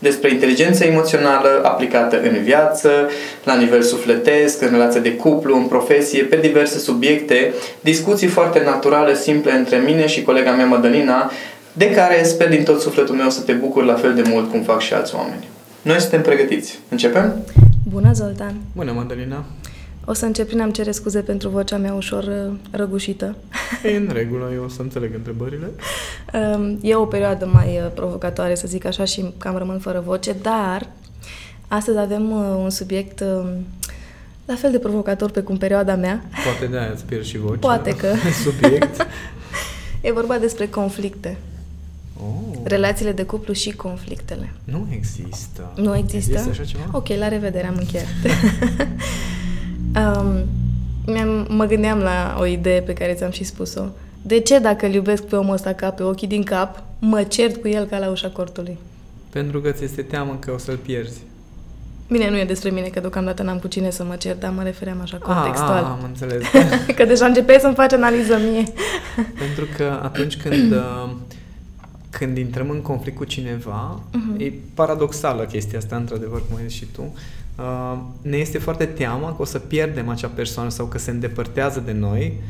despre inteligența emoțională aplicată în viață, la nivel sufletesc, în relație de cuplu, în profesie, pe diverse subiecte, discuții foarte naturale, simple între mine și colega mea Madalina, de care sper din tot sufletul meu să te bucur la fel de mult cum fac și alți oameni. Noi suntem pregătiți. Începem? Bună, Zoltan! Bună, Madalina! O să încep prin a-mi cere scuze pentru vocea mea ușor uh, răgușită. E în regulă, eu o să înțeleg întrebările. Um, e o perioadă mai uh, provocatoare, să zic așa, și cam rămân fără voce, dar astăzi avem uh, un subiect um, la fel de provocator pe cum perioada mea. Poate de aia îți pierzi și vocea. Poate că. Subiect. e vorba despre conflicte. Oh. Relațiile de cuplu și conflictele. Nu există. Nu există? Există așa ceva? Ok, la revedere, am încheiat. Um, mă gândeam la o idee pe care ți-am și spus-o. De ce dacă îl iubesc pe omul ăsta ca pe ochii din cap, mă cert cu el ca la ușa cortului? Pentru că ți este teamă că o să-l pierzi. Bine, nu e despre mine, că deocamdată n-am cu cine să mă cer, dar mă refeream așa contextual. Ah, ah, am înțeles. că deja începe să-mi faci analiză mie. Pentru că atunci când, uh, când intrăm în conflict cu cineva, uh-huh. e paradoxală chestia asta, într-adevăr, cum ai zis și tu, uh, ne este foarte teamă că o să pierdem acea persoană sau că se îndepărtează de noi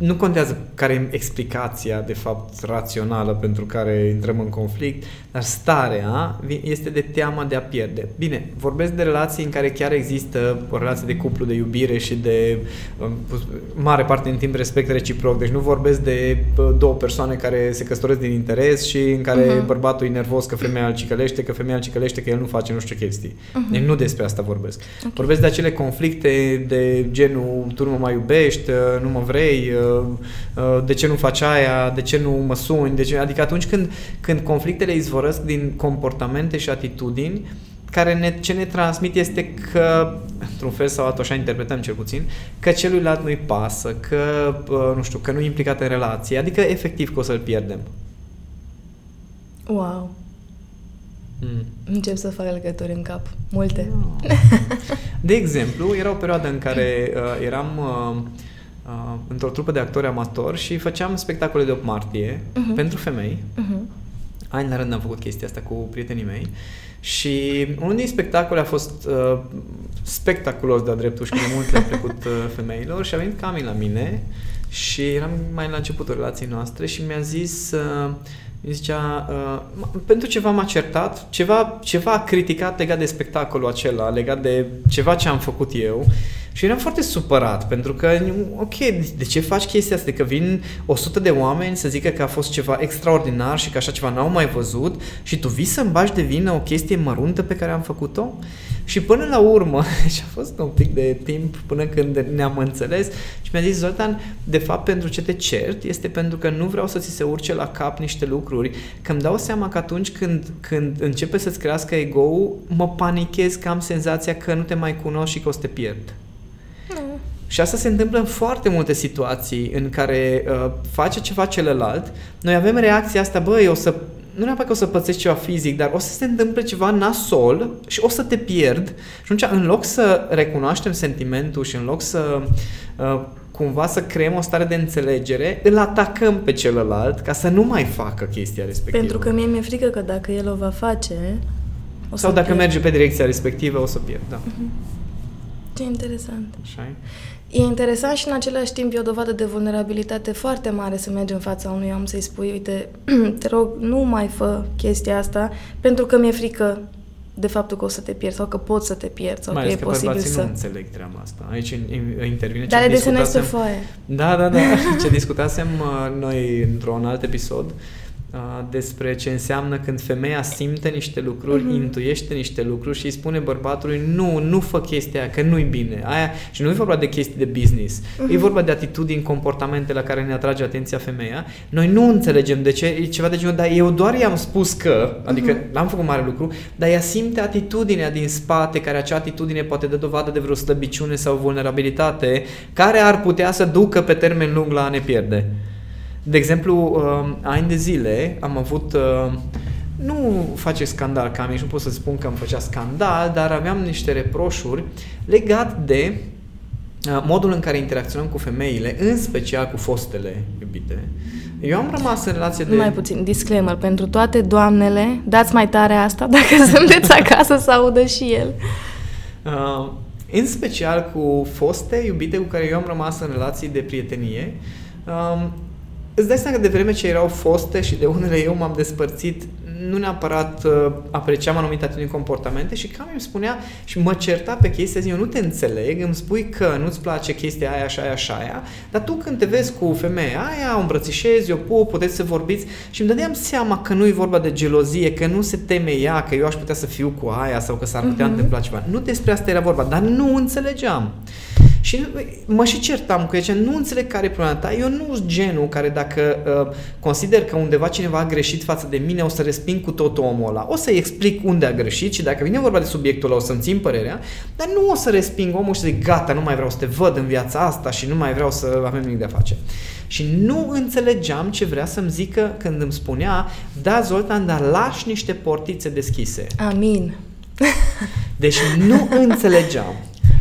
nu contează care e explicația, de fapt, rațională pentru care intrăm în conflict, dar starea este de teama de a pierde. Bine, vorbesc de relații în care chiar există o relație de cuplu, de iubire și de um, mare parte din timp respect reciproc. Deci nu vorbesc de două persoane care se căsătoresc din interes și în care uh-huh. bărbatul e nervos că femeia îl cicălește, că femeia îl cicălește, că el nu face nu știu ce chestii. Uh-huh. Deci nu despre asta vorbesc. Okay. Vorbesc de acele conflicte de genul tu nu mă mai iubești, nu mă vrei, Uh, de ce nu faci aia, de ce nu mă suni, de ce... adică atunci când, când conflictele izvorăsc din comportamente și atitudini, care ne, ce ne transmit este că, într-un fel sau altul, așa interpretăm cel puțin, că celuilalt nu-i pasă, că, uh, nu știu, că nu e implicat în relație, adică efectiv că o să-l pierdem. Wow. Mm. Încep să fac legături în cap. Multe. No. De exemplu, era o perioadă în care uh, eram uh, uh, într-o trupă de actori amatori și făceam spectacole de 8 martie uh-huh. pentru femei. Uh-huh. Ani la rând am făcut chestia asta cu prietenii mei și unul din spectacole a fost uh, spectaculos de-a dreptul și de mult le-a trecut uh, femeilor și a venit Cami la mine și eram mai la începutul relației noastre și mi-a zis uh, mi zicea, uh, pentru ceva m-a certat, ceva, ceva a criticat legat de spectacolul acela, legat de ceva ce am făcut eu și eram foarte supărat, pentru că, ok, de ce faci chestia asta? Că vin 100 de oameni să zică că a fost ceva extraordinar și că așa ceva n-au mai văzut și tu vii să-mi bași de vină o chestie măruntă pe care am făcut-o? Și până la urmă, și a fost un pic de timp până când ne-am înțeles și mi-a zis, Zoltan, de fapt pentru ce te cert este pentru că nu vreau să ți se urce la cap niște lucruri, că îmi dau seama că atunci când, când începe să-ți crească ego-ul, mă panichez că am senzația că nu te mai cunosc și că o să te pierd. Și asta se întâmplă în foarte multe situații în care uh, face ceva celălalt. Noi avem reacția asta, băi, o să nu neapărat că o să pățești ceva fizic, dar o să se întâmple ceva nasol și o să te pierd. Și atunci, în loc să recunoaștem sentimentul și în loc să uh, cumva să creăm o stare de înțelegere, îl atacăm pe celălalt ca să nu mai facă chestia respectivă. Pentru că mie mi-e frică că dacă el o va face, o Sau dacă pierd. merge pe direcția respectivă, o să pierd, da. Uh-huh. Ce interesant. Așa E interesant și în același timp e o dovadă de vulnerabilitate foarte mare să mergi în fața unui om să-i spui, uite, te rog, nu mai fă chestia asta pentru că mi-e frică de faptul că o să te pierzi sau că poți să te pierzi sau Mai că e ales că posibil bărbații să... nu înțeleg treaba asta. Aici intervine Dar ce le desenezi pe discutasem- foaie. Da, da, da. Ce discutasem uh, noi într-un alt episod uh, despre ce înseamnă când femeia simte niște lucruri, Mhm. intuiește niște lucruri și îi spune bărbatului nu, nu fă chestia aia, că nu-i bine. Aia, și nu e vorba de chestii de business, Mhm. e vorba de atitudini, comportamente la care ne atrage atenția femeia. Noi nu înțelegem de ce, e ceva de genul, dar eu doar i-am spus că, adică Mhm. n-am făcut mare lucru, dar ea simte atitudinea din spate, care acea atitudine poate dă dovadă de vreo slăbiciune sau vulnerabilitate, care ar putea să ducă pe termen lung la a ne pierde. De exemplu, uh, ani de zile am avut... Uh, nu face scandal, că nici nu pot să spun că îmi făcea scandal, dar aveam niște reproșuri legat de uh, modul în care interacționăm cu femeile, în special cu fostele iubite. Eu am rămas în relație de... Mai puțin, disclaimer, pentru toate doamnele, dați mai tare asta dacă sunteți acasă să audă și el. Uh, în special cu foste iubite cu care eu am rămas în relații de prietenie. Um, îți dai seama că de vreme ce erau foste și de unele eu m-am despărțit, nu neapărat uh, apreciam anumite atitudini comportamente și cam îmi spunea și mă certa pe chestia zi, eu nu te înțeleg, îmi spui că nu-ți place chestia aia, așa, aia, așa, aia, dar tu când te vezi cu femeia aia, o îmbrățișezi, o pup, puteți să vorbiți și îmi dădeam seama că nu e vorba de gelozie, că nu se teme ea, că eu aș putea să fiu cu aia sau că s-ar putea Mhm. întâmpla ceva. Nu despre asta era vorba, dar nu înțelegeam. Și mă și certam cu ea, nu înțeleg care e problema ta. Eu nu sunt genul care dacă uh, consider că undeva cineva a greșit față de mine, o să resping cu totul omul ăla. O să-i explic unde a greșit și dacă vine vorba de subiectul ăla, o să-mi țin părerea, dar nu o să resping omul și să zic, gata, nu mai vreau să te văd în viața asta și nu mai vreau să avem nimic de a face. Și nu înțelegeam ce vrea să-mi zică când îmi spunea, da, Zoltan, dar lași niște portițe deschise. Amin. Deci nu înțelegeam.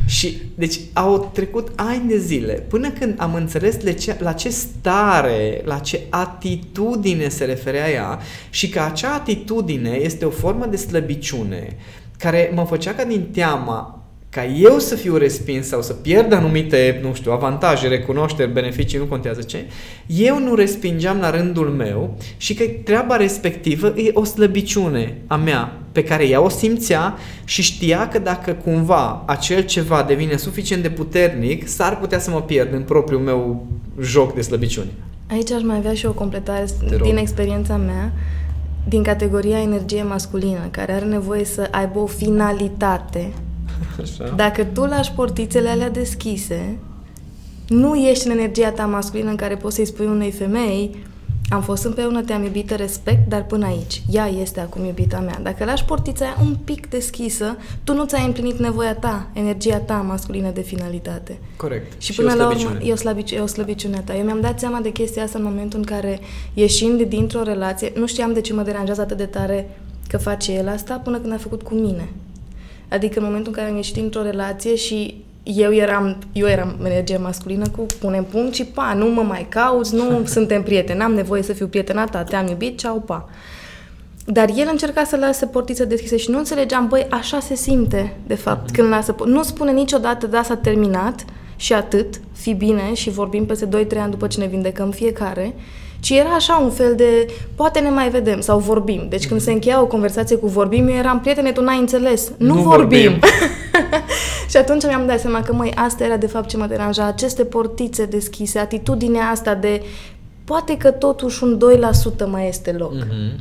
Și, deci, au trecut ani de zile până când am înțeles la ce, la ce stare, la ce atitudine se referea ea și că acea atitudine este o formă de slăbiciune care mă făcea ca din teama ca eu să fiu respins sau să pierd anumite, nu știu, avantaje, recunoșteri, beneficii, nu contează ce, eu nu respingeam la rândul meu și că treaba respectivă e o slăbiciune a mea pe care ea o simțea și știa că dacă cumva acel ceva devine suficient de puternic, s-ar putea să mă pierd în propriul meu joc de slăbiciuni. Aici aș mai avea și o completare Te rog. din experiența mea, din categoria energie masculină, care are nevoie să aibă o finalitate. Așa. Dacă tu lași portițele alea deschise, nu ești în energia ta masculină în care poți să-i spui unei femei am fost împreună, te-am iubit, te respect, dar până aici. Ea este acum iubita mea. Dacă lași portița aia un pic deschisă, tu nu ți-ai împlinit nevoia ta, energia ta masculină de finalitate. Corect. Și, o până la urmă slăbiciune. e o, slăbici- e o slăbiciune a ta. Eu mi-am dat seama de chestia asta în momentul în care, ieșind dintr-o relație, nu știam de ce mă deranjează atât de tare că face el asta până când a făcut cu mine. Adică în momentul în care am ieșit dintr-o relație și eu eram, eu eram energie masculină cu punem punct și pa, nu mă mai cauți, nu suntem prieteni, n-am nevoie să fiu prietena ta, te-am iubit, ceau, pa. Dar el încerca să lase portiță deschisă și nu înțelegeam, băi, așa se simte, de fapt, când lasă... po- Nu spune niciodată, da, s-a terminat și atât, fi bine și vorbim peste 2-3 ani după ce ne vindecăm fiecare, ci era așa un fel de, poate ne mai vedem sau vorbim. Deci când se încheia o conversație cu vorbim, eu eram, prietene, tu n-ai înțeles, nu, Nu vorbim. vorbim. și atunci mi-am dat seama că, măi, asta era de fapt ce mă deranja, aceste portițe deschise, atitudinea asta de, poate că totuși un 2% mai este loc. Mhm.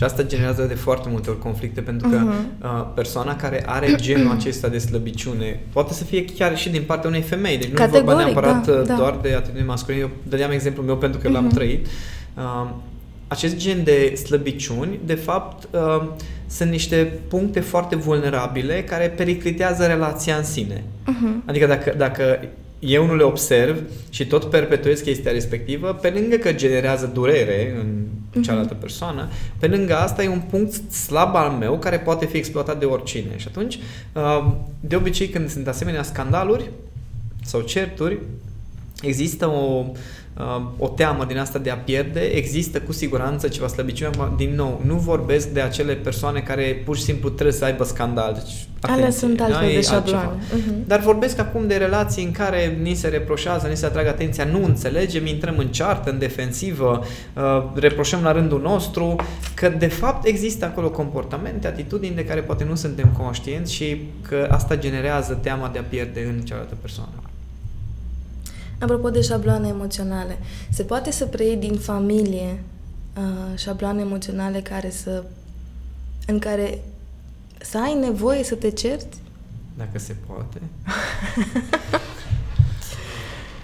Și asta generează de foarte multe ori conflicte pentru că Mhm. uh, persoana care are genul acesta de slăbiciune poate să fie chiar și din partea unei femei. Deci nu e vorba Categoric, neapărat da, uh, da. doar de atitudine masculină. Eu dădeam exemplul meu pentru că l-am Mhm. trăit. Uh, acest gen de slăbiciuni, de fapt, uh, sunt niște puncte foarte vulnerabile care periclitează relația în sine. Mhm. Adică dacă, dacă eu nu le observ și tot perpetuez chestia respectivă, pe lângă că generează durere în cealaltă persoană, pe lângă asta e un punct slab al meu care poate fi exploatat de oricine. Și atunci, uh, de obicei, când sunt asemenea scandaluri sau certuri, există o, uh, o teamă din asta de a pierde, există cu siguranță ceva slăbiciune. Din nou, nu vorbesc de acele persoane care pur și simplu trebuie să aibă scandal. Deci, Alea sunt altfel da? de șabloane. Uh-huh. Dar vorbesc acum de relații în care ni se reproșează, ni se atrag atenția, nu înțelegem, intrăm în ceartă, în defensivă, uh, reproșăm la rândul nostru, că de fapt există acolo comportamente, atitudini de care poate nu suntem conștienți și că asta generează teama de a pierde în cealaltă persoană. Apropo de șabloane emoționale, se poate să preiei din familie uh, șabloane emoționale care să, în care să ai nevoie să te cerți? Dacă se poate.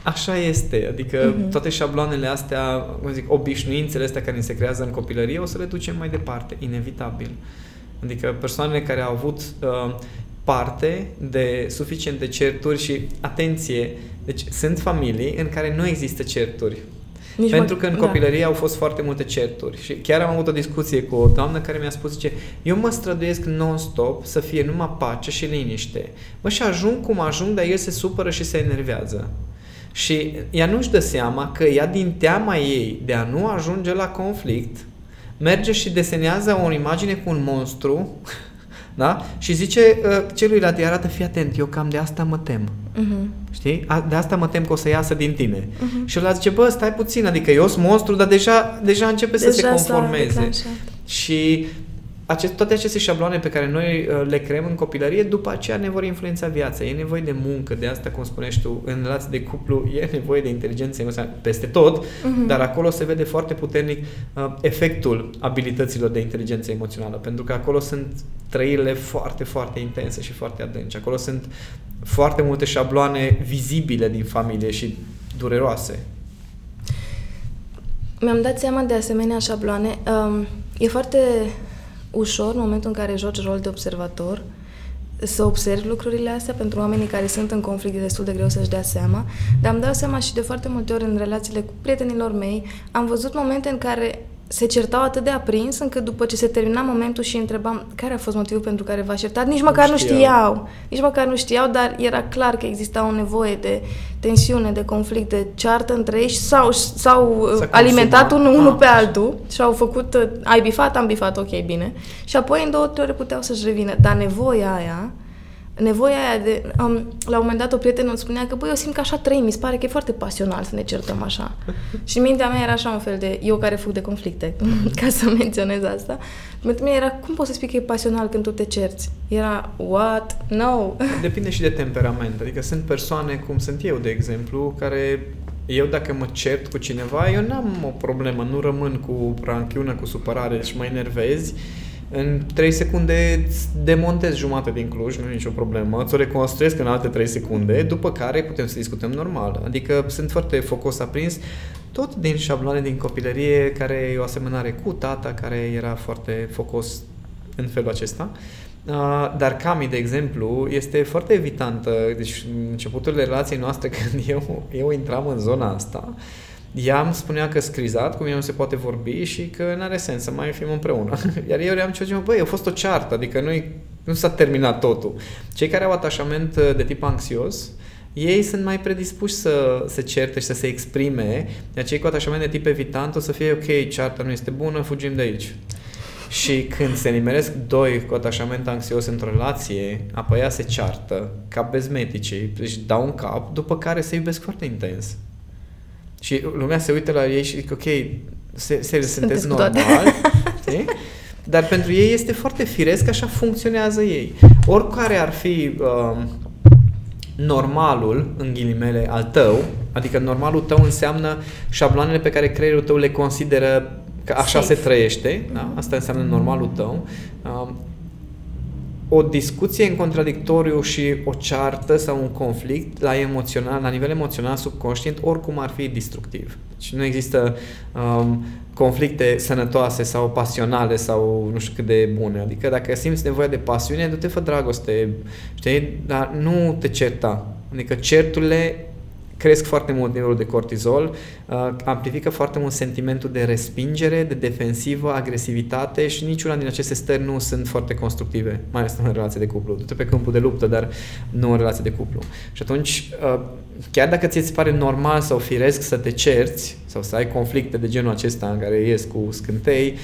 Așa este, adică uh-huh. toate șabloanele astea, cum zic, obișnuințele astea care ni se creează în copilărie, o să le ducem mai departe, inevitabil. Adică persoanele care au avut uh, parte de suficiente certuri și, atenție, deci sunt familii în care nu există certuri. Nici Pentru mă... că în da. copilărie da. au fost foarte multe certuri și chiar am avut o discuție cu o doamnă care mi-a spus, zice, eu mă străduiesc non-stop să fie numai pace și liniște. Mă, și ajung cum ajung, dar el se supără și se enervează. Și ea nu-și dă seama că ea din teama ei de a nu ajunge la conflict, merge și desenează o imagine cu un monstru da? Și zice uh, celuilalt, îi arată, fii atent, eu cam de asta mă tem. Uh-huh. Știi? A, de asta mă tem că o să iasă din tine. Uh-huh. Și ăla zice, bă, stai puțin, adică eu sunt monstru, dar deja, deja începe deja să se conformeze. Și acest, toate aceste șabloane pe care noi uh, le creăm în copilărie, după aceea ne vor influența viața. E nevoie de muncă, de asta, cum spunești tu, în relații de cuplu, e nevoie de inteligență emoțională peste tot, uh-huh. dar acolo se vede foarte puternic uh, efectul abilităților de inteligență emoțională, pentru că acolo sunt trăirile foarte, foarte intense și foarte adânci. Acolo sunt foarte multe șabloane vizibile din familie și dureroase. Mi-am dat seama de asemenea șabloane. Um, e foarte ușor, în momentul în care joci rol de observator, să observi lucrurile astea pentru oamenii care sunt în conflict, e destul de greu să-și dea seama, dar am dat seama și de foarte multe ori în relațiile cu prietenilor mei, am văzut momente în care se certau atât de aprins încât după ce se termina momentul și întrebam care a fost motivul pentru care v-a certat, nici măcar nu știau. nu știau. Nici măcar nu știau, dar era clar că exista o nevoie de tensiune, de conflict, de ceartă între ei și s-au, s-au alimentat unul, unul ah, pe altul și au făcut, uh, ai bifat, am bifat, ok, bine. Și apoi în două, trei ore puteau să-și revină. Dar nevoia aia nevoia aia de... Um, la un moment dat o prietenă îmi spunea că, băi, eu simt că așa trăim, mi se pare că e foarte pasional să ne certăm așa. și mintea mea era așa un fel de... Eu care fug de conflicte, ca să menționez asta. Pentru mine era, cum poți să spui că e pasional când tu te cerți? Era, what? No! Depinde și de temperament. Adică sunt persoane, cum sunt eu, de exemplu, care eu dacă mă cert cu cineva, eu n-am o problemă, nu rămân cu ranchiună, cu supărare și mă enervezi în 3 secunde îți demontez jumate din Cluj, nu e nicio problemă, ți-o reconstruiesc în alte 3 secunde, după care putem să discutăm normal. Adică sunt foarte focos aprins, tot din șabloane din copilărie, care e o asemănare cu tata, care era foarte focos în felul acesta. Dar Cami, de exemplu, este foarte evitantă. Deci, începutul relației noastre, când eu, eu intram în zona asta, uh, ea îmi spunea că scrizat, cu mine nu se poate vorbi și că nu are sens să mai fim împreună. Iar eu le-am ceva, băi, a fost o ceartă, adică nu nu s-a terminat totul. Cei care au atașament uh, de tip anxios, ei sunt mai predispuși să se certe și să se exprime, iar cei cu atașament de tip evitant o să fie ok, cearta nu este bună, fugim de aici. Și când se nimeresc doi cu atașament anxios într-o relație, apoi ea se ceartă ca bezmeticii, deci dau un cap, după care se iubesc foarte intens. Și lumea se uită la ei și zic, ok, serios, sunteți normal, Dar pentru ei este foarte firesc, așa funcționează ei. Oricare ar fi uh, normalul, în ghilimele, al tău, adică normalul tău înseamnă șabloanele pe care creierul tău le consideră că așa Safe. se trăiește, da? asta înseamnă normalul tău. Uh, o discuție în contradictoriu și o ceartă sau un conflict la emoțional, la nivel emoțional subconștient, oricum ar fi destructiv. Deci nu există um, conflicte sănătoase sau pasionale sau nu știu cât de bune. Adică dacă simți nevoie de pasiune, du-te fă dragoste, știi? Dar nu te certa. Adică certurile cresc foarte mult nivelul de cortizol, uh, amplifică foarte mult sentimentul de respingere, de defensivă, agresivitate și niciuna din aceste stări nu sunt foarte constructive, mai ales în relație de cuplu. Du-te pe câmpul de luptă, dar nu în relație de cuplu. Și atunci, uh, chiar dacă ți se pare normal sau firesc să te cerți sau să ai conflicte de genul acesta în care ies cu scântei,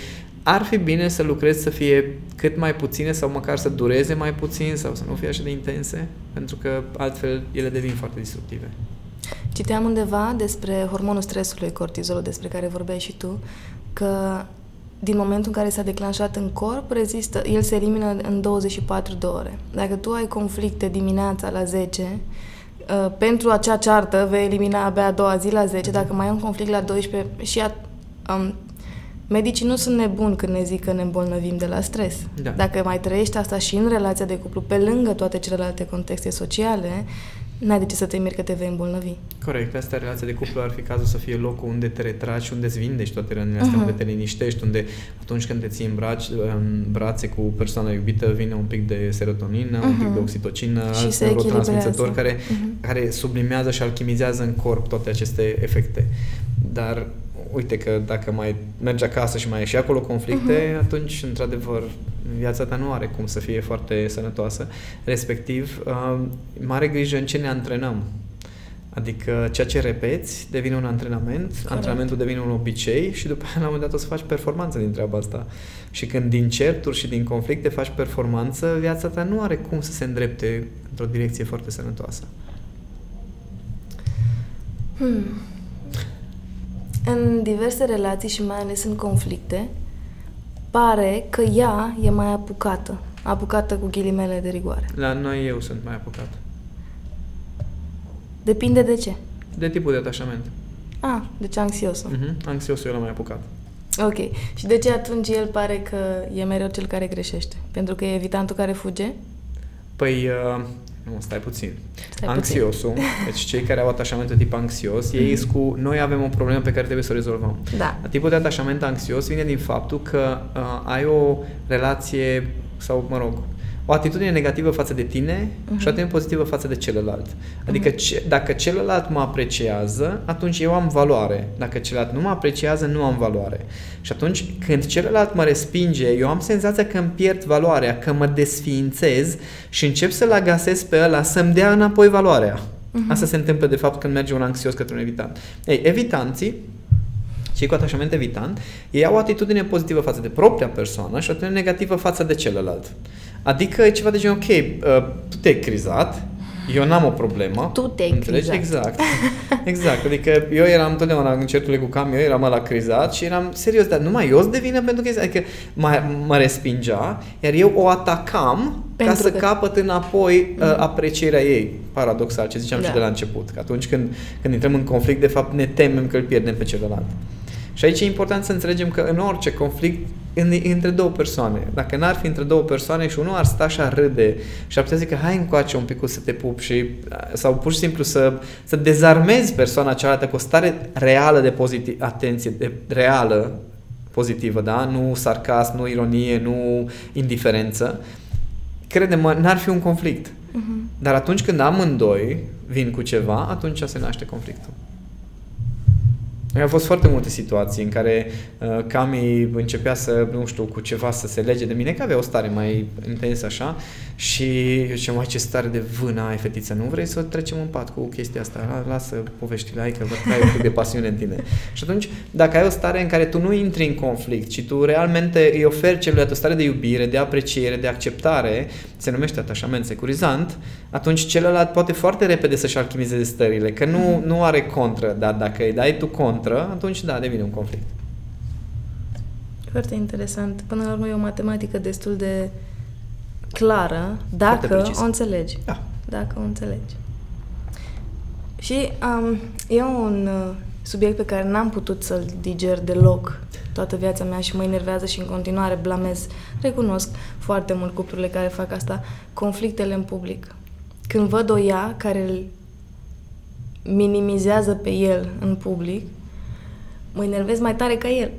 ar fi bine să lucrezi să fie cât mai puține sau măcar să dureze mai puțin sau să nu fie așa de intense, pentru că altfel ele devin foarte destructive. Citeam undeva despre hormonul stresului, cortizolul, despre care vorbeai și tu, că din momentul în care s-a declanșat în corp, rezistă, el se elimină în 24 de ore. Dacă tu ai conflicte dimineața la 10, uh, pentru acea ceartă vei elimina abia a doua zi la 10, dacă mai ai un conflict la 12 și a, um, Medicii nu sunt nebuni când ne zic că ne îmbolnăvim de la stres. Da. Dacă mai trăiești asta și în relația de cuplu, pe lângă toate celelalte contexte sociale, n-ai de ce să te miri că te vei îmbolnăvi. Corect. Pe asta relația de cuplu ar fi cazul să fie locul unde te retragi și unde îți vindești toate rănile astea, uh-huh. unde te liniștești, unde atunci când te ții în, braci, în brațe cu persoana iubită vine un pic de serotonină, uh-huh. un pic de mhm. oxitocină, alți neurotransmițători care, uh-huh. care sublimează și alchimizează în corp toate aceste efecte. Dar uite că dacă mai mergi acasă și mai ai și acolo conflicte, uh-huh. atunci, într-adevăr, viața ta nu are cum să fie foarte sănătoasă. Respectiv, uh, mare grijă în ce ne antrenăm. Adică ceea ce repeți devine un antrenament, Corect. antrenamentul devine un obicei și după aia la un moment dat o să faci performanță din treaba asta. Și când din certuri și din conflicte faci performanță, viața ta nu are cum să se îndrepte într-o direcție foarte sănătoasă. Hmm în diverse relații și mai ales în conflicte, pare că ea e mai apucată. Apucată cu ghilimele de rigoare. La noi eu sunt mai apucat. Depinde de ce? De tipul de atașament. Ah, deci anxiosul. Uh-huh. Anxiosul eu l-am mai apucat. Ok. Și de ce atunci el pare că e mereu cel care greșește? Pentru că e evitantul care fuge? Păi, uh, nu, stai puțin. Stai Anxiosul, puțin. deci cei care au atașament de tip anxios, ei mm-hmm. cu noi avem o problemă pe care trebuie să o rezolvăm. Da. Tipul de atașament anxios vine din faptul că uh, ai o relație sau, mă rog, o atitudine negativă față de tine uh-huh. și o mhm. atitudine pozitivă față de celălalt. Adică uh-huh. ce, dacă celălalt mă apreciază, atunci eu am valoare. Dacă celălalt nu mă apreciază, nu am valoare. Și atunci când celălalt mă respinge, eu am senzația că îmi pierd valoarea, că mă desființez și încep să-l agasez pe ăla să-mi dea înapoi valoarea. Uh-huh. Asta se întâmplă de fapt când merge un anxios către un evitant. Ei, evitanții cei cu atașament evitant, ei au o atitudine pozitivă față de propria persoană și o atitudine negativă față de celălalt. Adică e ceva de genul, ok, uh, tu te-ai crizat, eu n-am o problemă. Tu te-ai crizat. Exact. Exact. Adică eu eram întotdeauna în certurile cu cam, eu eram la crizat și eram serios, dar numai eu sunt de vină pentru că adică mă, mă respingea, iar eu o atacam pentru ca să că... capăt înapoi uh, aprecierea ei. Paradoxal, ce ziceam da. și de la început. Că atunci când, când intrăm în conflict, de fapt ne temem că îl pierdem pe celălalt. Și aici e important să înțelegem că în orice conflict în, între două persoane. Dacă n-ar fi între două persoane și unul ar sta și ar râde și ar putea zică hai încoace un pic să te pup și sau pur și simplu să, să dezarmezi persoana cealaltă cu o stare reală de pozitiv, atenție, de reală pozitivă, da? Nu sarcasm, nu ironie, nu indiferență. Crede-mă, n-ar fi un conflict. Uh-huh. Dar atunci când amândoi vin cu ceva, atunci se naște conflictul. Au fost foarte multe situații în care uh, Cami începea să, nu știu, cu ceva să se lege de mine, că avea o stare mai intensă așa și eu ziceam, mai ce stare de vână ai, fetiță, nu vrei să trecem în pat cu chestia asta? Lasă poveștile, hai că văd că ai un de pasiune în tine. Și atunci, dacă ai o stare în care tu nu intri în conflict, ci tu realmente îi oferi celuilalt o stare de iubire, de apreciere, de acceptare, se numește atașament securizant, atunci celălalt poate foarte repede să-și alchimizeze stările, că nu, nu are contră, dar dacă îi dai tu contră, atunci da, devine un conflict. Foarte interesant. Până la urmă e o matematică destul de clară dacă o înțelegi. Da. Dacă o înțelegi. Și um, e un uh, subiect pe care n-am putut să-l diger deloc toată viața mea și mă enervează și în continuare blamez, recunosc foarte mult cuplurile care fac asta, conflictele în public. Când văd o ea care îl minimizează pe el în public, mă enervez mai tare ca el.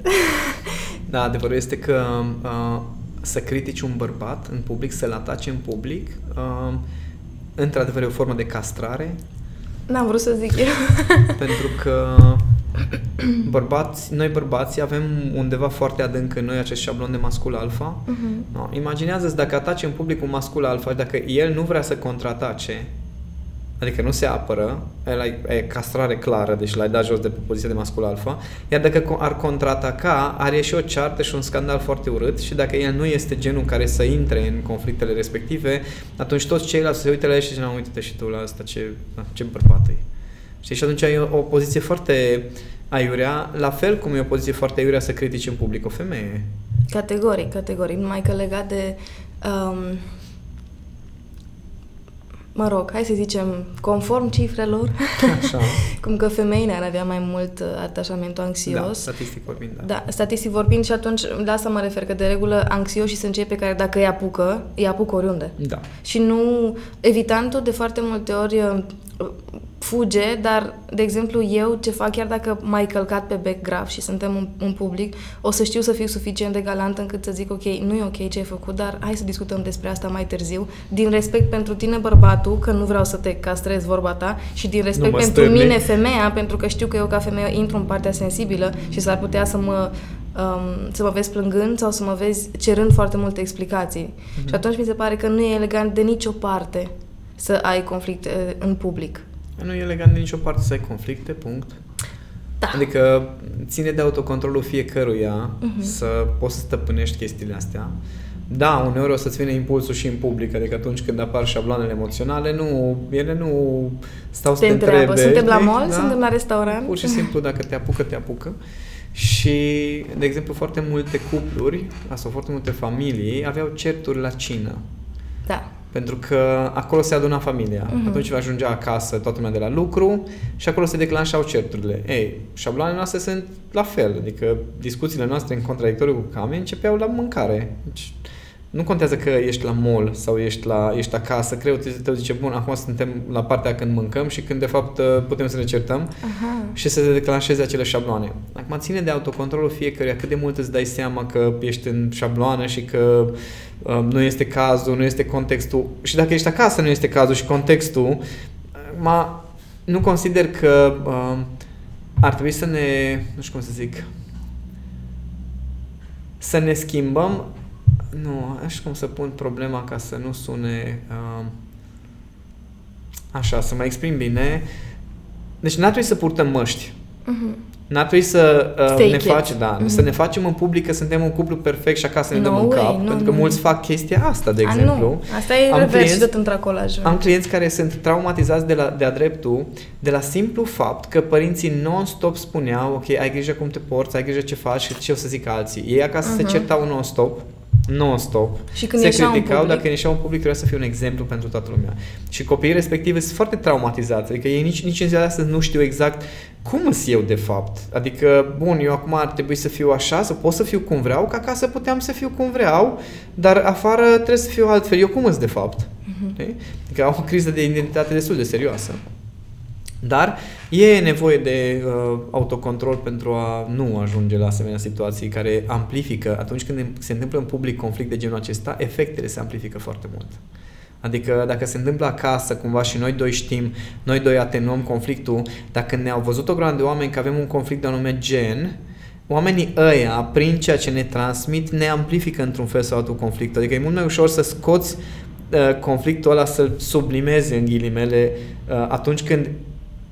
da, adevărul este că uh, să critici un bărbat în public, să-l ataci în public, uh, într-adevăr e o formă de castrare N-am vrut să zic eu. Pentru că bărbați, noi bărbații avem undeva foarte adânc în noi acest șablon de mascul alfa. Uh-huh. No, imaginează-ți dacă ataci în public un mascul alfa și dacă el nu vrea să contraatace, adică nu se apără, el e castrare clară, deci l-ai dat jos de pe poziția de mascul alfa, iar dacă ar contraataca, are și o ceartă și un scandal foarte urât și dacă el nu este genul care să intre în conflictele respective, atunci toți ceilalți se uită la el și zic, uite-te și tu la asta, ce, ce bărbat e. Știi? Și atunci ai o, o poziție foarte aiurea, la fel cum e o poziție foarte aiurea să critici în public o femeie. Categoric, categoric. Numai că legat de um, mă rog, hai să zicem, conform cifrelor, Așa. cum că femeile ar avea mai mult uh, atașamentul anxios. Da, statistic vorbind, da. Da, statistic vorbind și atunci la asta mă refer, că de regulă anxioși sunt cei pe care dacă îi apucă, îi apucă oriunde. Da. Și nu, evitantul de foarte multe ori uh, fuge, dar, de exemplu, eu ce fac, chiar dacă m-ai călcat pe bec grav și suntem în, în public, o să știu să fiu suficient de galant încât să zic, ok, nu e ok ce ai făcut, dar hai să discutăm despre asta mai târziu, din respect pentru tine, bărbatul, că nu vreau să te castrez vorba ta, și din respect pentru stârni. mine, femeia, pentru că știu că eu ca femeie intru în partea sensibilă și s-ar putea să mă um, să mă vezi plângând sau să mă vezi cerând foarte multe explicații. Mm-hmm. Și atunci mi se pare că nu e elegant de nicio parte să ai conflict uh, în public. Nu e legat de nicio parte să ai conflicte, punct. Da. Adică ține de autocontrolul fiecăruia uh-huh. să poți să stăpânești chestiile astea. Da, uneori o să-ți vină impulsul și în public, adică atunci când apar șabloanele emoționale, nu, ele nu stau să te, te întrebe. Suntem la mall, da? suntem la restaurant. Pur și simplu, dacă te apucă, te apucă. Și, de exemplu, foarte multe cupluri, sau foarte multe familii, aveau certuri la cină. Da. Pentru că acolo se aduna familia. Uh-huh. Atunci va ajungea acasă toată lumea de la lucru și acolo se declanșau certurile. Ei, șabloanele noastre sunt la fel. Adică discuțiile noastre în contradictoriu cu Cami începeau la mâncare. Deci, nu contează că ești la mall sau ești, la, ești acasă, creu te zice, bun, acum suntem la partea când mâncăm și când de fapt putem să ne certăm Aha. și să se declanșeze acele șabloane. Acum ține de autocontrolul fiecăruia, cât de mult îți dai seama că ești în șabloană și că um, nu este cazul, nu este contextul. Și dacă ești acasă, nu este cazul și contextul, ma, nu consider că um, ar trebui să ne, nu știu cum să zic, să ne schimbăm nu, așa cum să pun problema ca să nu sune uh, așa, să mă exprim bine. Deci n-ar trebui să purtăm măști. Uh-huh. N-ar trebui să uh, ne facem, da, mm-hmm. să ne facem în public că suntem un cuplu perfect și acasă ne no dăm în cap, no, pentru că no. mulți fac chestia asta, de A, exemplu. Nu. Asta e am revers clienți, într Am clienți care sunt traumatizați de la de-a dreptul, de la simplu fapt că părinții non-stop spuneau, ok, ai grijă cum te porți, ai grijă ce faci și ce o să zic alții. Ei acasă uh-huh. se certau non-stop non-stop. Și când se criticau, dacă ieșeau în public trebuia să fie un exemplu pentru toată lumea. Și copiii respectivi sunt foarte traumatizați, adică ei nici, nici în ziua de astăzi nu știu exact cum sunt eu de fapt. Adică, bun, eu acum ar trebui să fiu așa, să pot să fiu cum vreau, ca acasă puteam să fiu cum vreau, dar afară trebuie să fiu altfel. Eu cum sunt de fapt? Uh-huh. Adică au o criză de identitate destul de serioasă. Dar e nevoie de uh, autocontrol pentru a nu ajunge la asemenea situații care amplifică, atunci când se întâmplă în public conflict de genul acesta, efectele se amplifică foarte mult. Adică dacă se întâmplă acasă, cumva și noi doi știm, noi doi atenuăm conflictul, dacă ne-au văzut o grămadă de oameni că avem un conflict de anume gen, oamenii ăia, prin ceea ce ne transmit, ne amplifică într-un fel sau altul conflictul. Adică e mult mai ușor să scoți uh, conflictul ăla, să-l sublimezi în ghilimele uh, atunci când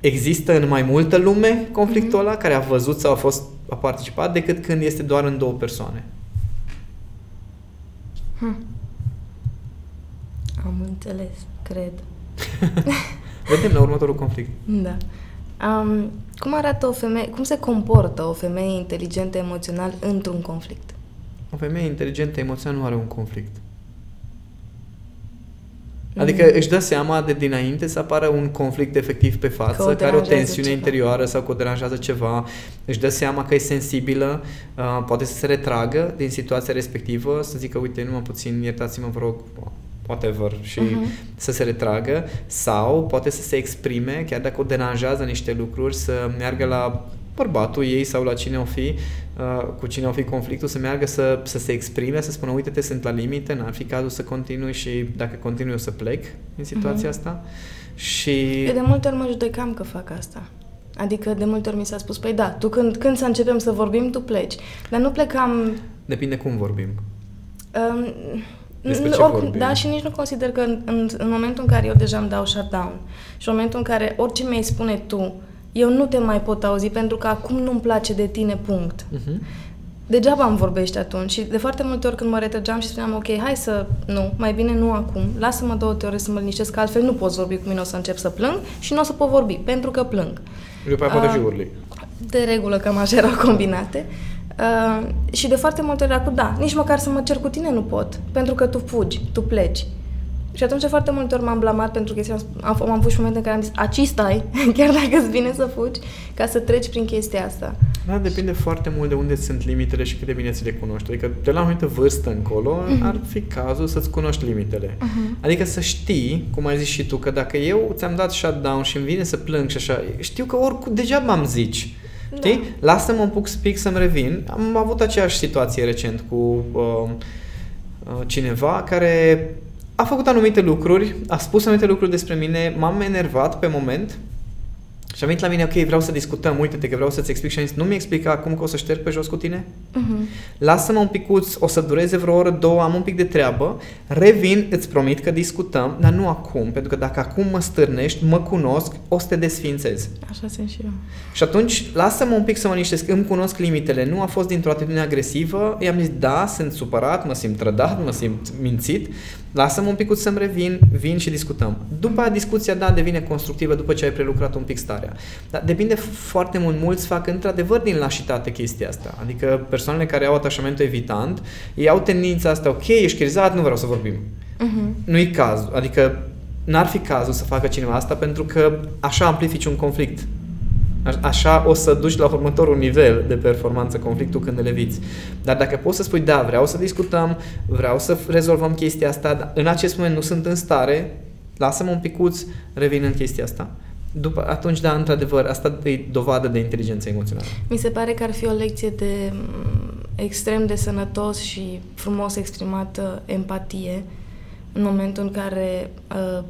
există în mai multă lume conflictul ăla care a văzut sau a fost a participat decât când este doar în două persoane. Hm. Am înțeles, cred. Vedem la următorul conflict. Da. Um, cum arată o femeie, cum se comportă o femeie inteligentă emoțional într-un conflict? O femeie inteligentă emoțional nu are un conflict. Adică mm. își dă seama de dinainte să apară un conflict efectiv pe față, că care o tensiune ceva. interioară sau că o deranjează ceva, își dă seama că e sensibilă, uh, poate să se retragă din situația respectivă, să zică, uite, numai puțin, iertați-mă, vă rog, whatever, și uh-huh. să se retragă, sau poate să se exprime, chiar dacă o deranjează niște lucruri, să meargă la bărbatul ei sau la cine o fi, uh, cu cine o fi conflictul, să meargă să, să se exprime, să spună, uite-te, sunt la limite, n-ar fi cazul să continui și dacă continui o să plec în situația uh-huh. asta. Și... Eu de multe ori mă judecam că fac asta. Adică de multe ori mi s-a spus, păi da, tu când, când să începem să vorbim, tu pleci. Dar nu plecam... Depinde cum vorbim. Um, Despre ce oricum, vorbim? Da, și nici nu consider că în, în, în momentul în care eu deja îmi dau shutdown și în momentul în care orice mi-ai spune tu, eu nu te mai pot auzi pentru că acum nu-mi place de tine, punct. Uh-huh. Degeaba îmi vorbești atunci și de foarte multe ori când mă retrăgeam și spuneam ok, hai să, nu, mai bine nu acum, lasă-mă două ore să mă liniștesc, că altfel nu poți vorbi cu mine, o să încep să plâng și nu o să pot vorbi, pentru că plâng. Și după aia poate Ah. și urli. De regulă, cam așa erau combinate. Uh, și de foarte multe ori era cu da, nici măcar să mă cer cu tine nu pot, pentru că tu fugi, tu pleci. Și atunci de foarte multe ori m-am blamat pentru chestia am, am avut și momente în care am zis, aci stai, chiar dacă îți vine să fugi, ca să treci prin chestia asta. Da, depinde foarte mult de unde sunt limitele și cât de bine ți le cunoști. Adică de la o anumită vârstă încolo Mhm. ar fi cazul să-ți cunoști limitele. Uh-huh. Adică să știi, cum ai zis și tu, că dacă eu ți-am dat shutdown și îmi vine să plâng și așa, știu că oricum degeaba am zici. Da. Știi? Lasă-mă un pic spic să-mi revin. Am avut aceeași situație recent cu uh, uh, cineva care a făcut anumite lucruri, a spus anumite lucruri despre mine, m-am enervat pe moment și a venit la mine, ok, vreau să discutăm, uite-te că vreau să-ți explic și am zis, nu mi explica acum că o să șterg pe jos cu tine? Uh-huh. Lasă-mă un picuț, o să dureze vreo oră, două, am un pic de treabă, revin, îți promit că discutăm, dar nu acum, pentru că dacă acum mă stârnești, mă cunosc, o să te desfințez. Așa sunt și eu. Și atunci, lasă-mă un pic să mă liniștesc, îmi cunosc limitele, nu a fost dintr-o atitudine agresivă, i-am zis, da, sunt supărat, mă simt trădat, mă simt mințit, lasă-mă un pic să-mi revin, vin și discutăm. După aia discuția, da, devine constructivă după ce ai prelucrat un pic starea. Dar depinde foarte mult, mulți fac într-adevăr din lașitate chestia asta. Adică persoanele care au atașamentul evitant, ei au tendința asta, ok, ești crizat, nu vreau să vorbim. Uh-huh. Nu-i cazul, adică n-ar fi cazul să facă cineva asta pentru că așa amplifici un conflict. Aș- Așa o să duci la următorul nivel de performanță conflictul când îl eviți. Dar dacă poți să spui, da, vreau să discutăm, vreau să rezolvăm chestia asta, dar în acest moment nu sunt în stare, lasă-mă un picuț, revin în chestia asta. După, atunci, da, într-adevăr, asta e dovadă de inteligență emoțională. Mi se pare că ar fi o lecție de mm, extrem de sănătos și frumos exprimată empatie în momentul în care uh,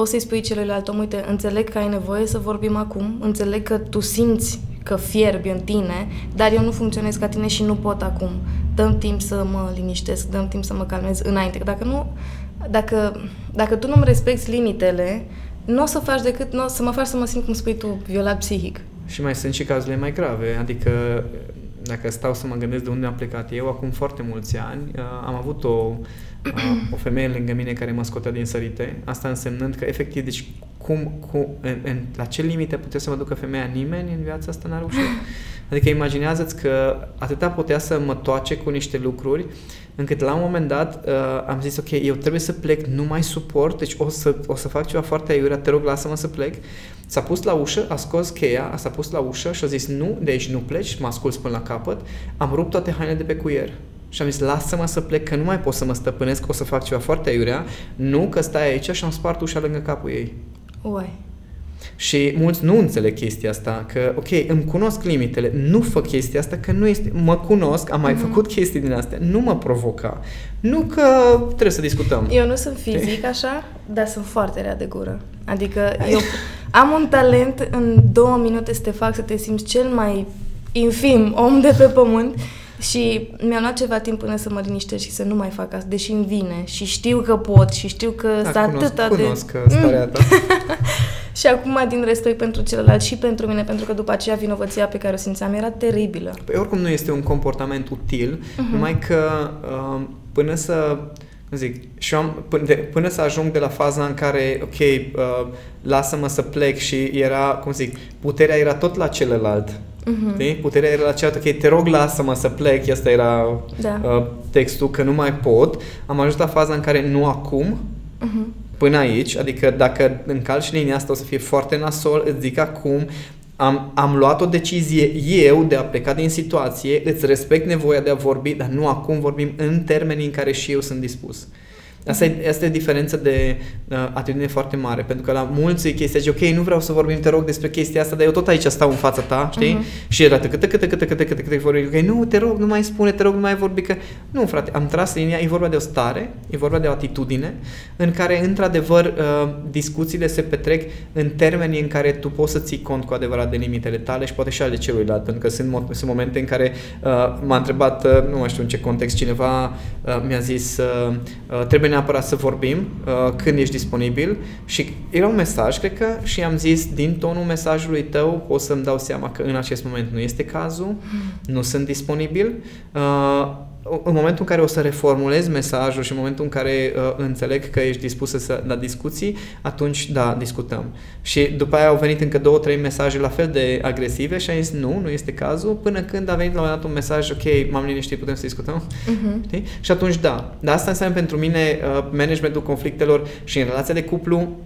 poți să-i spui celuilalt om, uite, înțeleg că ai nevoie să vorbim acum, înțeleg că tu simți că fierbi în tine, dar eu nu funcționez ca tine și nu pot acum. Dăm timp să mă liniștesc, dăm timp să mă calmez înainte. Că Dacă nu, dacă, dacă tu nu-mi respecti limitele, nu o să faci decât n-o să mă faci să mă simt, cum spui tu, violat psihic. Și mai sunt și cazurile mai grave, adică dacă stau să mă gândesc de unde am plecat eu, acum foarte mulți ani, uh, am avut o, uh, o femeie lângă mine care mă scotea din sărite, asta însemnând că efectiv, deci cum, cum în, în, la ce limite putea să mă ducă femeia? Nimeni în viața asta n-a reușit. Adică imaginează-ți că atâta putea să mă toace cu niște lucruri, încât la un moment dat uh, am zis, ok, eu trebuie să plec, nu mai suport, deci o să, o să fac ceva foarte aiurea, te rog, lasă-mă să plec. S-a pus la ușă, a scos cheia, s-a pus la ușă și a zis, nu, de aici nu pleci, mă ascult până la capăt, am rupt toate hainele de pe cuier. Și am zis, lasă-mă să plec, că nu mai pot să mă stăpânesc, o să fac ceva foarte aiurea, nu că stai aici și am spart ușa lângă capul ei. Uai. Și mulți nu înțeleg chestia asta, că, ok, îmi cunosc limitele, nu fac chestia asta, că nu este, mă cunosc, am mai Mhm. făcut chestii din astea, nu mă provoca. Nu că trebuie să discutăm. Eu nu sunt fizic așa, dar sunt foarte rea de gură. Adică eu am un talent în două minute să te fac să te simți cel mai infim om de pe pământ și mi-a luat ceva timp până să mă liniștesc și să nu mai fac asta, deși îmi vine și știu că pot și știu că Da, sunt cunosc, atâta de... cunosc uh, starea ta. Și acum din respect pentru celălalt și pentru mine, pentru că după aceea vinovăția pe care o simțeam era teribilă. Păi oricum nu este un comportament util, uh-huh. numai că uh, până să cum zic, și eu am, până, de, până să ajung de la faza în care, ok, uh, lasă-mă să plec și era, cum zic, puterea era tot la celălalt. Mhm. Știi? Puterea era la celălalt, ok, te rog, lasă-mă să plec, asta era Da. uh, textul, că nu mai pot. Am ajuns la faza în care nu acum, Mhm. până aici, adică dacă încalci linia asta o să fie foarte nasol, îți zic acum, am, am luat o decizie eu de a pleca din situație, îți respect nevoia de a vorbi, dar nu acum vorbim în termenii în care și eu sunt dispus. Asta e, asta e o diferență de uh, atitudine foarte mare, pentru că la mulți e chestia de, ok, nu vreau să vorbim, te rog, despre chestia asta, dar eu tot aici stau în fața ta, știi? Uh-huh. Și era câte, câte, câte, câte, câte, câte vorbi, ok, nu, te rog, nu mai spune, te rog, nu mai vorbi, că... Nu, frate, am tras linia, e vorba de o stare, e vorba de o atitudine în care, într-adevăr, uh, discuțiile se petrec în termeni în care tu poți să ții cont cu adevărat de limitele tale și poate și ale celuilalt, pentru că sunt, mo- sunt momente în care uh, m-a întrebat, uh, nu mai știu în ce context, cineva uh, mi-a zis, uh, uh, trebuie neapărat să vorbim uh, când ești disponibil și era un mesaj, cred că, și am zis, din tonul mesajului tău pot să-mi dau seama că în acest moment nu este cazul, mm. nu sunt disponibil. Uh, în momentul în care o să reformulez mesajul și în momentul în care uh, înțeleg că ești dispusă să, la discuții, atunci, da, discutăm. Și după aia au venit încă două, trei mesaje la fel de agresive și am zis, nu, nu este cazul, până când a venit la un moment dat un mesaj, ok, m-am liniștit, putem să discutăm? Uh-huh. Și atunci, da. Dar asta înseamnă pentru mine uh, managementul conflictelor și în relația de cuplu,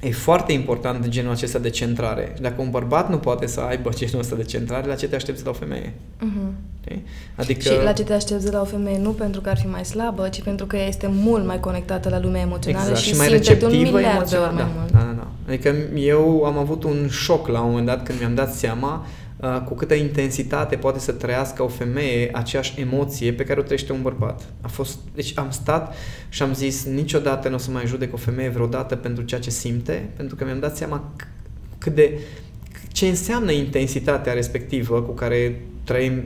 E foarte important genul acesta de centrare. Dacă un bărbat nu poate să aibă genul ăsta de centrare, la ce te aștepți la o femeie? Uh-huh. Adică... Și la ce te aștepți la o femeie nu pentru că ar fi mai slabă, ci pentru că ea este mult mai conectată la lumea emoțională exact. și, și mai receptivă de un miliard de ori mai da, mult. Da, da, da. Adică eu am avut un șoc la un moment dat când mi-am dat seama Uh, cu câtă intensitate poate să trăiască o femeie aceeași emoție pe care o trăiește un bărbat. A fost, deci am stat și am zis niciodată nu o să mai judec o femeie vreodată pentru ceea ce simte, pentru că mi-am dat seama cât de ce înseamnă intensitatea respectivă cu care trăim,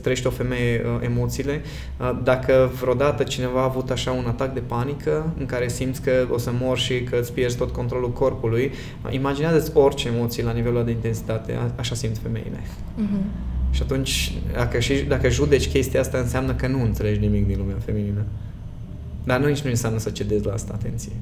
trăiește o femeie uh, emoțiile. Uh, dacă vreodată cineva a avut așa un atac de panică în care simți că o să mor și că îți pierzi tot controlul corpului, uh, imaginează-ți orice emoții la nivelul de intensitate, a, așa simt femeile. Uh-huh. Și atunci, dacă, și, dacă judeci chestia asta, înseamnă că nu înțelegi nimic din lumea feminină. Dar nu nici nu înseamnă să cedezi la asta, atenție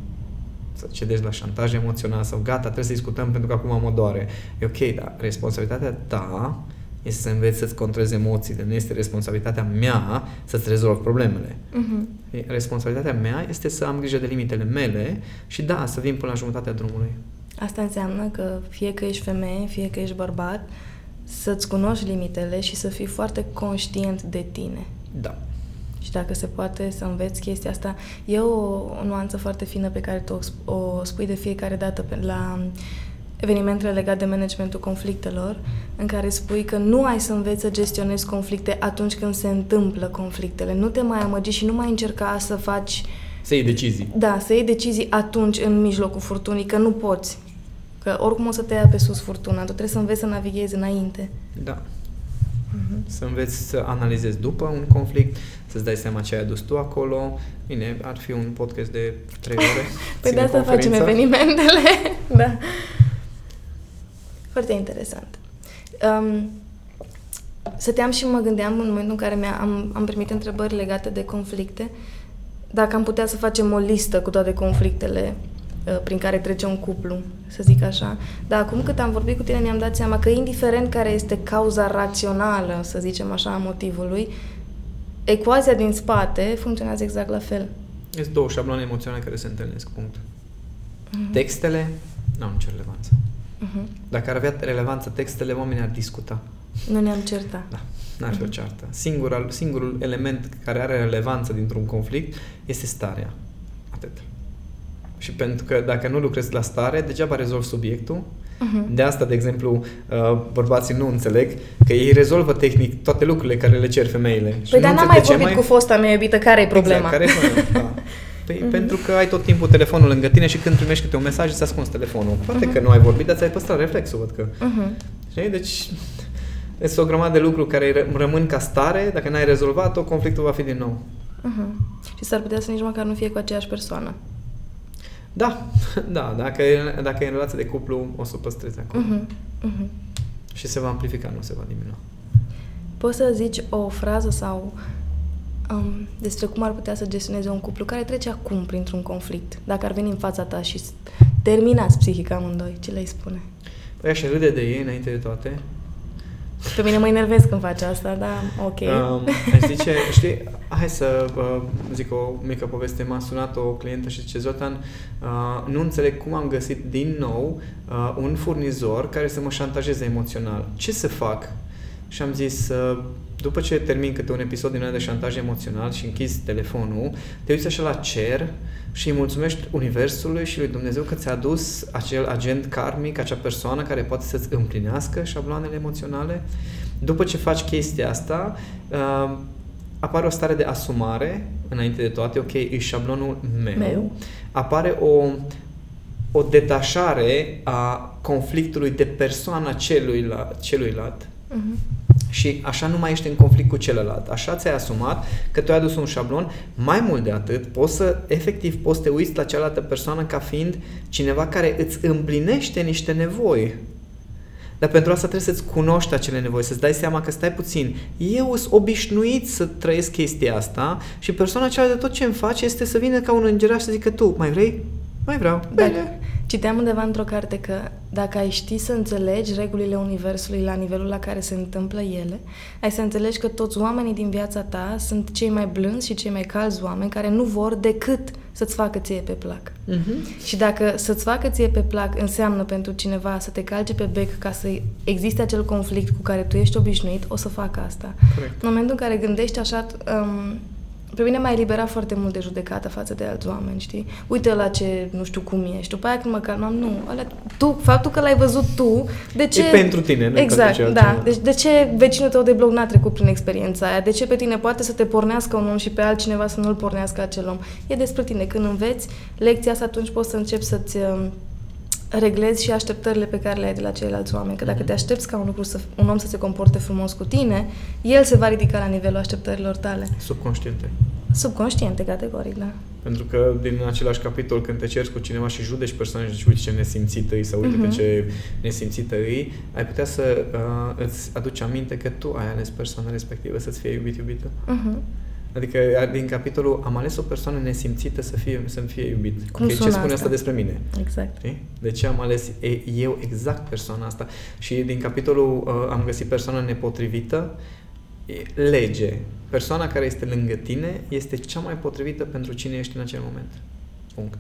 să cedezi la șantaj emoțional sau gata, trebuie să discutăm pentru că acum mă doare. E ok, dar responsabilitatea ta este să înveți să-ți controlezi emoțiile, nu este responsabilitatea mea să-ți rezolv problemele. Uh-huh. Responsabilitatea mea este să am grijă de limitele mele și da, să vin până la jumătatea drumului. Asta înseamnă că fie că ești femeie, fie că ești bărbat, să-ți cunoști limitele și să fii foarte conștient de tine. Da. Și dacă se poate să înveți chestia asta, e o, o nuanță foarte fină pe care tu o, o spui de fiecare dată pe, la evenimentele legate de managementul conflictelor, în care spui că nu ai să înveți să gestionezi conflicte atunci când se întâmplă conflictele. Nu te mai amăgi și nu mai încerca să faci... Să iei decizii. Da, să iei decizii atunci, în mijlocul furtunii, că nu poți. Că oricum o să te ia pe sus furtuna, tu trebuie să înveți să navighezi înainte. Da. Uh-huh. Să înveți să analizezi după un conflict, să-ți dai seama ce ai adus tu acolo. Bine, ar fi un podcast de trei ore. păi de asta facem evenimentele. da. Foarte interesant. Um, stăteam și mă gândeam în momentul în care am, am primit întrebări legate de conflicte, dacă am putea să facem o listă cu toate conflictele uh, prin care trece un cuplu, să zic așa. Dar acum cât am vorbit cu tine, mi-am dat seama că indiferent care este cauza rațională, să zicem așa, a motivului, ecuația din spate funcționează exact la fel. Sunt două șabloane emoționale care se întâlnesc, punct. Mm-hmm. Textele nu au nicio relevanță. Uh-huh. Dacă ar avea relevanță textele, oamenii ar discuta. Nu ne-am certat. Da, n-ar fi uh-huh. o ceartă. Singurul, singurul element care are relevanță dintr-un conflict este starea. Atât. Și pentru că dacă nu lucrezi la stare, degeaba rezolvi subiectul. Uh-huh. De asta, de exemplu, uh, bărbații nu înțeleg că ei rezolvă tehnic toate lucrurile care le cer femeile. Păi dar n-am mai vorbit mai... cu fosta mea iubită, care e problema? Exact, care e problema? Da. Păi uh-huh. pentru că ai tot timpul telefonul lângă tine și când primești câte un mesaj îți ascunzi telefonul. Poate uh-huh. că nu ai vorbit, dar ți-ai păstrat reflexul, văd că. Uh-huh. Știi? Deci este o grămadă de lucruri care rămân ca stare, dacă n-ai rezolvat-o, conflictul va fi din nou. Uh-huh. Și s-ar putea să nici măcar nu fie cu aceeași persoană. Da, da, dacă e, dacă e în relație de cuplu, o să o păstrezi acolo. Uh-huh. Uh-huh. Și se va amplifica, nu se va diminua. Poți să zici o frază sau um, despre cum ar putea să gestioneze un cuplu care trece acum printr-un conflict. Dacă ar veni în fața ta și terminați psihic amândoi, ce le-ai spune? Păi aș râde de ei înainte de toate. Pe mine mă enervez când face asta, da, ok. Um, aș zice, știi, hai să uh, zic o mică poveste. M-a sunat o clientă și zice, Zoltan, uh, nu înțeleg cum am găsit din nou uh, un furnizor care să mă șantajeze emoțional. Ce să fac? Și am zis, uh, după ce termin câte un episod din ăla de șantaj emoțional și închizi telefonul, te uiți așa la cer și îi mulțumești Universului și lui Dumnezeu că ți-a adus acel agent karmic, acea persoană care poate să-ți împlinească șabloanele emoționale. După ce faci chestia asta, uh, apare o stare de asumare, înainte de toate, ok, e șablonul meu. meu. Apare o, o detașare a conflictului de persoana celuilalt, celuilalt uh-huh. Și așa nu mai ești în conflict cu celălalt. Așa ți-ai asumat că tu ai adus un șablon. Mai mult de atât, poți să, efectiv, poți să te uiți la cealaltă persoană ca fiind cineva care îți împlinește niște nevoi. Dar pentru asta trebuie să-ți cunoști acele nevoi, să-ți dai seama că stai puțin. Eu sunt obișnuit să trăiesc chestia asta și persoana cealaltă tot ce îmi face este să vină ca un îngeraș să zică tu, mai vrei? Mai vreau. Bine. Citeam undeva într-o carte că dacă ai ști să înțelegi regulile Universului la nivelul la care se întâmplă ele, ai să înțelegi că toți oamenii din viața ta sunt cei mai blânzi și cei mai calzi oameni care nu vor decât să-ți facă ție pe plac. Uh-huh. Și dacă să-ți facă ție pe plac înseamnă pentru cineva să te calce pe bec ca să existe acel conflict cu care tu ești obișnuit, o să facă asta. Correct. În momentul în care gândești așa, um, pe mine m-a eliberat foarte mult de judecată față de alți oameni, știi? Uite la ce, nu știu cum ești. După aia când mă calmam, nu, alea, tu, faptul că l-ai văzut tu, de ce... E pentru tine, nu Exact, pentru da. Deci de ce vecinul tău de blog n-a trecut prin experiența aia? De ce pe tine poate să te pornească un om și pe altcineva să nu-l pornească acel om? E despre tine. Când înveți lecția asta, atunci poți să începi să-ți um, reglezi și așteptările pe care le ai de la ceilalți oameni. Că dacă te aștepți ca un, lucru să, un om să se comporte frumos cu tine, el se va ridica la nivelul așteptărilor tale. Subconștiente. Subconștiente, categoric, da. Pentru că din același capitol, când te ceri cu cineva și judeci persoane și zici, uite ce nesimțită e sau uite uh-huh. pe mhm. ce nesimțită e, ai putea să uh, îți aduci aminte că tu ai ales persoana respectivă să-ți fie iubit, iubită. Uh-huh. Adică din capitolul am ales o persoană nesimțită să fie, să-mi fie iubit. Cum okay, ce spune asta? asta despre mine? Exact. De ce am ales eu exact persoana asta? Și din capitolul uh, am găsit persoana nepotrivită, lege. Persoana care este lângă tine este cea mai potrivită pentru cine ești în acel moment. Punct.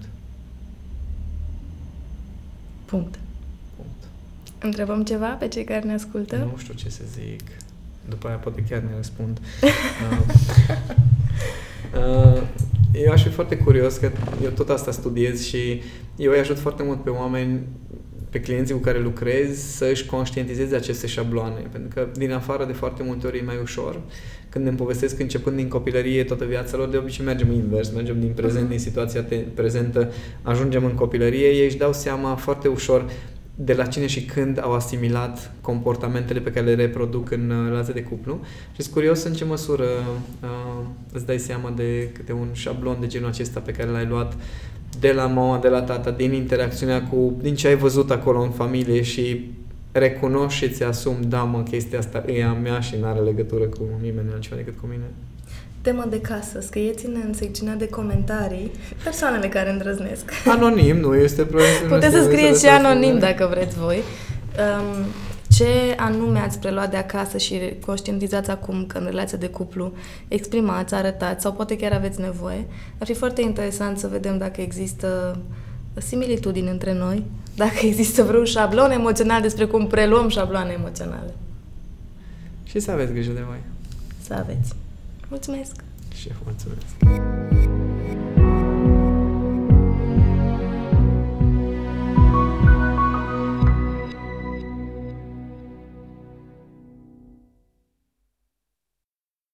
Punct. Punct. Întrebăm ceva pe cei care ne ascultă? Nu știu ce să zic. După aia poate chiar ne răspund. Uh, eu aș fi foarte curios că eu tot asta studiez și eu îi ajut foarte mult pe oameni pe clienții cu care lucrez să își conștientizeze aceste șabloane. Pentru că din afară de foarte multe ori e mai ușor. Când îmi povestesc începând din copilărie toată viața lor, de obicei mergem invers, mergem din prezent, uh-huh. din situația te- prezentă, ajungem în copilărie, ei își dau seama foarte ușor de la cine și când au asimilat comportamentele pe care le reproduc în uh, relația de cuplu. Și sunt curios în ce măsură uh, îți dai seama de câte un șablon de genul acesta pe care l-ai luat de la mama, de la tata, din interacțiunea cu, din ce ai văzut acolo în familie și recunoști și ți-asumi, da mă, chestia asta e a mea și nu are legătură cu nimeni altceva decât cu mine temă de casă, scrieți-ne în secțiunea de comentarii persoanele care îndrăznesc. Anonim, nu este problema. Puteți să scrieți și anonim dacă vreți voi. Um, ce anume ați preluat de acasă și conștientizați acum că în relația de cuplu exprimați, arătați sau poate chiar aveți nevoie. Ar fi foarte interesant să vedem dacă există similitudini între noi, dacă există vreun șablon emoțional despre cum preluăm șabloane emoționale. Și să aveți grijă de voi. Să aveți. Mulțumesc! Și eu mulțumesc!